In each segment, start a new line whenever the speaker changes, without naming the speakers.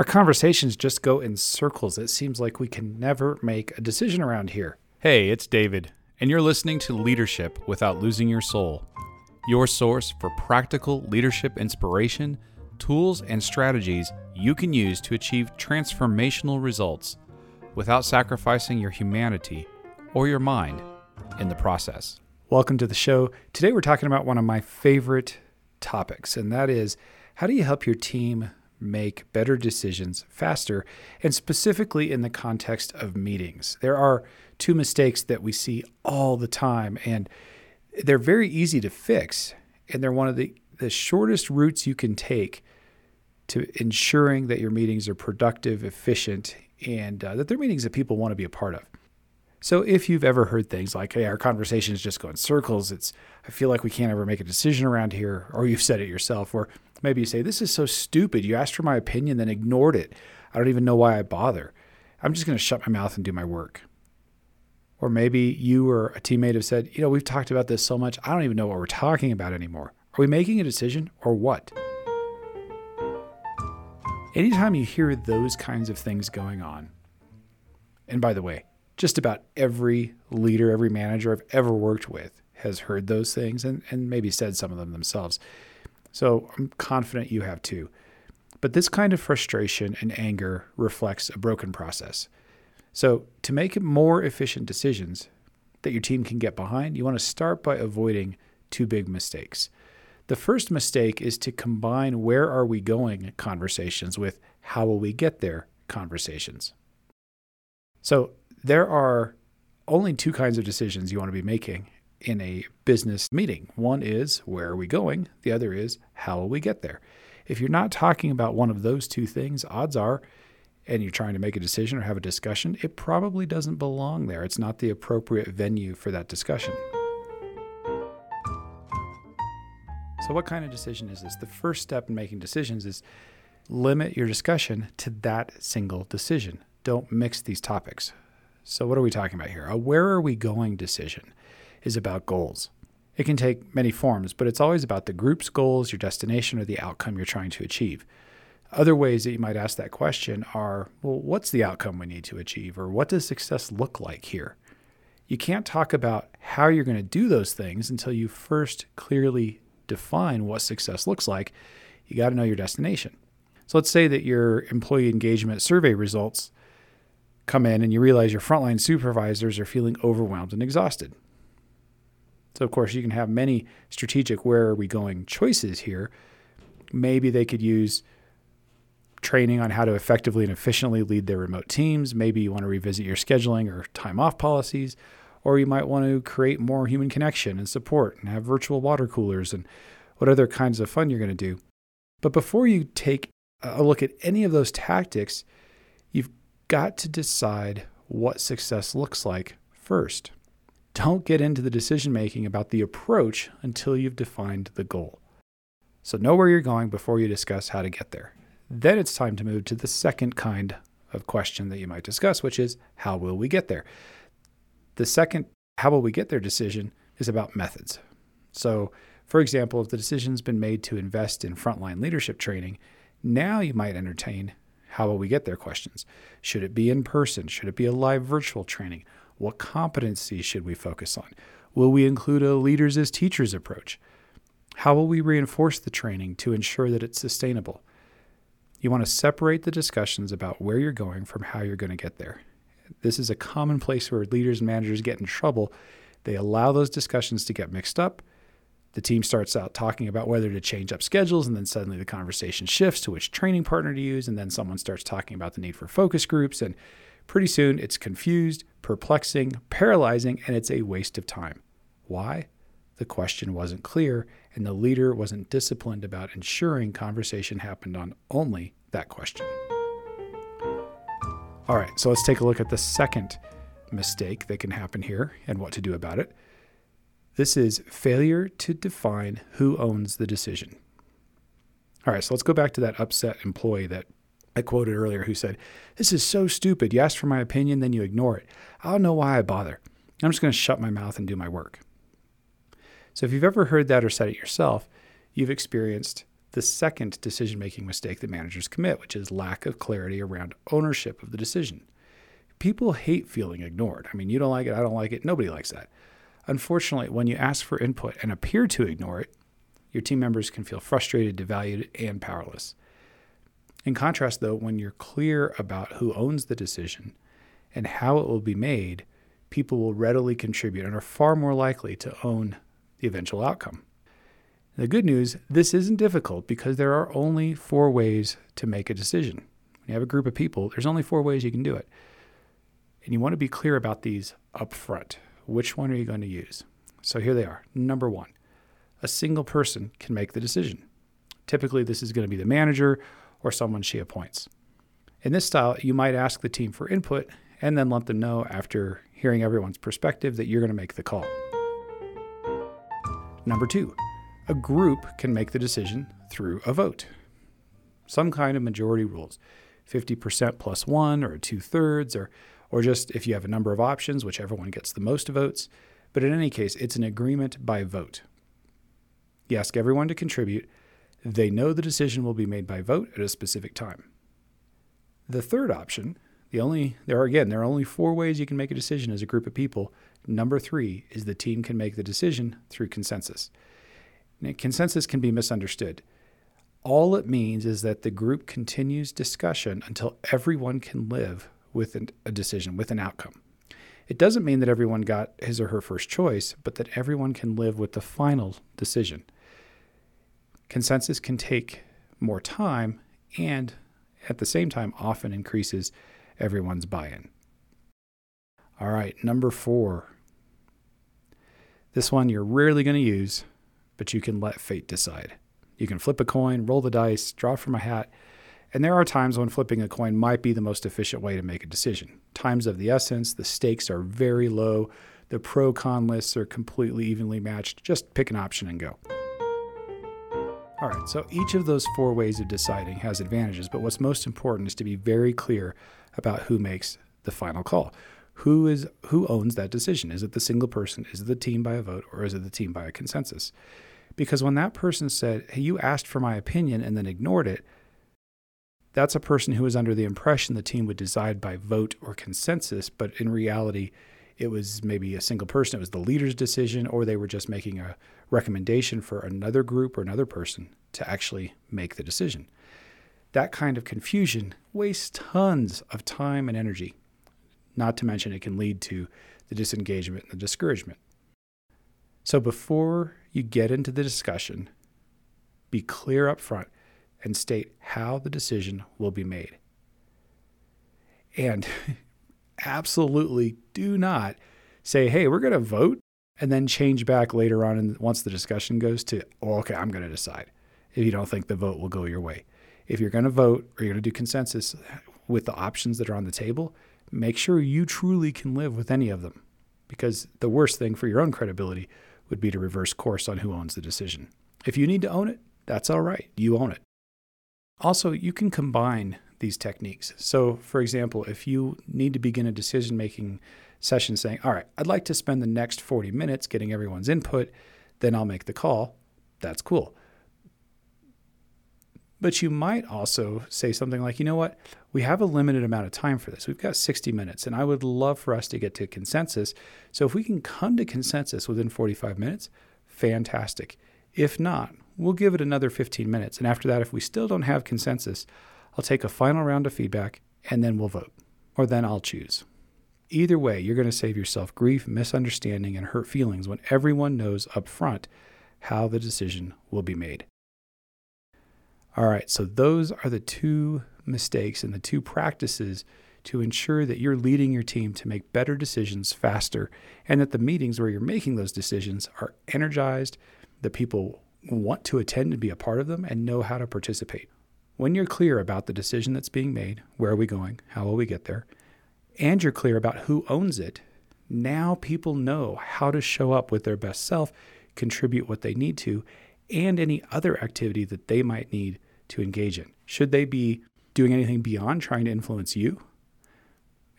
Our conversations just go in circles. It seems like we can never make a decision around here.
Hey, it's David, and you're listening to Leadership Without Losing Your Soul, your source for practical leadership inspiration, tools, and strategies you can use to achieve transformational results without sacrificing your humanity or your mind in the process.
Welcome to the show. Today we're talking about one of my favorite topics, and that is how do you help your team make better decisions faster, and specifically in the context of meetings. There are two mistakes that we see all the time, and they're very easy to fix, and they're one of the, the shortest routes you can take to ensuring that your meetings are productive, efficient, and uh, that they're meetings that people want to be a part of. So if you've ever heard things like, hey, our conversations just go in circles, it's I feel like we can't ever make a decision around here, or you've said it yourself, or maybe you say, This is so stupid. You asked for my opinion, then ignored it. I don't even know why I bother. I'm just gonna shut my mouth and do my work. Or maybe you or a teammate have said, you know, we've talked about this so much, I don't even know what we're talking about anymore. Are we making a decision or what? Anytime you hear those kinds of things going on, and by the way, just about every leader, every manager I've ever worked with has heard those things and, and maybe said some of them themselves. So I'm confident you have too. But this kind of frustration and anger reflects a broken process. So, to make more efficient decisions that your team can get behind, you want to start by avoiding two big mistakes. The first mistake is to combine where are we going conversations with how will we get there conversations. So, there are only two kinds of decisions you want to be making in a business meeting. One is where are we going? The other is how will we get there? If you're not talking about one of those two things, odds are, and you're trying to make a decision or have a discussion, it probably doesn't belong there. It's not the appropriate venue for that discussion. So, what kind of decision is this? The first step in making decisions is limit your discussion to that single decision. Don't mix these topics. So, what are we talking about here? A where are we going decision is about goals. It can take many forms, but it's always about the group's goals, your destination, or the outcome you're trying to achieve. Other ways that you might ask that question are well, what's the outcome we need to achieve, or what does success look like here? You can't talk about how you're going to do those things until you first clearly define what success looks like. You got to know your destination. So let's say that your employee engagement survey results come in and you realize your frontline supervisors are feeling overwhelmed and exhausted. So, of course, you can have many strategic where are we going choices here. Maybe they could use training on how to effectively and efficiently lead their remote teams. Maybe you want to revisit your scheduling or time off policies, or you might want to create more human connection and support and have virtual water coolers and what other kinds of fun you're going to do. But before you take a look at any of those tactics, got to decide what success looks like first. Don't get into the decision making about the approach until you've defined the goal. So, know where you're going before you discuss how to get there. Then it's time to move to the second kind of question that you might discuss, which is how will we get there? The second how will we get there decision is about methods. So, for example, if the decision's been made to invest in frontline leadership training, now you might entertain how will we get there questions. Should it be in person? Should it be a live virtual training? What competencies should we focus on? Will we include a leaders as teachers approach? How will we reinforce the training to ensure that it's sustainable? You want to separate the discussions about where you're going from how you're going to get there. This is a common place where leaders and managers get in trouble. They allow those discussions to get mixed up. The team starts out talking about whether to change up schedules, and then suddenly the conversation shifts to which training partner to use, and then someone starts talking about the need for focus groups, and Pretty soon, it's confused, perplexing, paralyzing, and it's a waste of time. Why? The question wasn't clear, and the leader wasn't disciplined about ensuring conversation happened on only that question. All right, so let's take a look at the second mistake that can happen here and what to do about it. This is failure to define who owns the decision. All right, so let's go back to that upset employee that I quoted earlier who said, This is so stupid. You ask for my opinion, then you ignore it. I don't know why I bother. I'm just going to shut my mouth and do my work. So if you've ever heard that or said it yourself, you've experienced the second decision making mistake that managers commit, which is lack of clarity around ownership of the decision. People hate feeling ignored. I mean, you don't like it, I don't like it, nobody likes that. Unfortunately, when you ask for input and appear to ignore it, your team members can feel frustrated, devalued, and powerless. In contrast, though, when you're clear about who owns the decision and how it will be made, people will readily contribute and are far more likely to own the eventual outcome. The good news this isn't difficult because there are only four ways to make a decision. When you have a group of people, there's only four ways you can do it. And you want to be clear about these up front. Which one are you going to use? So here they are. Number one, a single person can make the decision. Typically, this is going to be the manager or someone she appoints. In this style, you might ask the team for input and then let them know after hearing everyone's perspective that you're going to make the call. Number two, a group can make the decision through a vote. Some kind of majority rules 50% plus one, or two thirds, or, or just if you have a number of options, whichever one gets the most votes. But in any case, it's an agreement by vote. You ask everyone to contribute. They know the decision will be made by vote at a specific time. The third option, the only there are again, there are only four ways you can make a decision as a group of people. Number three is the team can make the decision through consensus. Now, consensus can be misunderstood. All it means is that the group continues discussion until everyone can live with an, a decision, with an outcome. It doesn't mean that everyone got his or her first choice, but that everyone can live with the final decision. Consensus can take more time and at the same time often increases everyone's buy in. All right, number four. This one you're rarely going to use, but you can let fate decide. You can flip a coin, roll the dice, draw from a hat, and there are times when flipping a coin might be the most efficient way to make a decision. Times of the essence, the stakes are very low, the pro con lists are completely evenly matched. Just pick an option and go. All right, so each of those four ways of deciding has advantages, but what's most important is to be very clear about who makes the final call. Who is who owns that decision? Is it the single person? Is it the team by a vote or is it the team by a consensus? Because when that person said, "Hey, you asked for my opinion and then ignored it," that's a person who was under the impression the team would decide by vote or consensus, but in reality, it was maybe a single person, it was the leader's decision, or they were just making a recommendation for another group or another person to actually make the decision. That kind of confusion wastes tons of time and energy, not to mention it can lead to the disengagement and the discouragement. So before you get into the discussion, be clear up front and state how the decision will be made. And absolutely do not say, hey, we're going to vote and then change back later on. And once the discussion goes to, oh, okay, I'm going to decide if you don't think the vote will go your way. If you're going to vote or you're going to do consensus with the options that are on the table, make sure you truly can live with any of them. Because the worst thing for your own credibility would be to reverse course on who owns the decision. If you need to own it, that's all right. You own it. Also, you can combine these techniques. So, for example, if you need to begin a decision making session saying, All right, I'd like to spend the next 40 minutes getting everyone's input, then I'll make the call, that's cool. But you might also say something like, you know what? We have a limited amount of time for this. We've got 60 minutes, and I would love for us to get to consensus. So if we can come to consensus within 45 minutes, fantastic. If not, we'll give it another 15 minutes. And after that, if we still don't have consensus, I'll take a final round of feedback and then we'll vote. Or then I'll choose. Either way, you're going to save yourself grief, misunderstanding, and hurt feelings when everyone knows up front how the decision will be made. All right, so those are the two mistakes and the two practices to ensure that you're leading your team to make better decisions faster and that the meetings where you're making those decisions are energized, that people want to attend and be a part of them and know how to participate. When you're clear about the decision that's being made, where are we going, how will we get there, and you're clear about who owns it, now people know how to show up with their best self, contribute what they need to, and any other activity that they might need to engage in. Should they be doing anything beyond trying to influence you?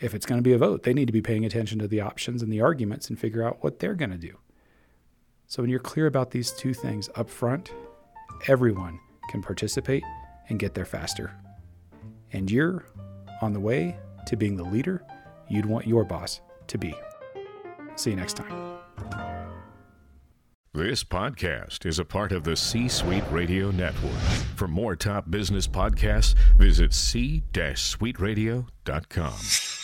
If it's going to be a vote, they need to be paying attention to the options and the arguments and figure out what they're going to do. So when you're clear about these two things up front, everyone can participate and get there faster. And you're on the way to being the leader you'd want your boss to be. See you next time.
This podcast is a part of the C Suite Radio Network. For more top business podcasts, visit c-suiteradio.com.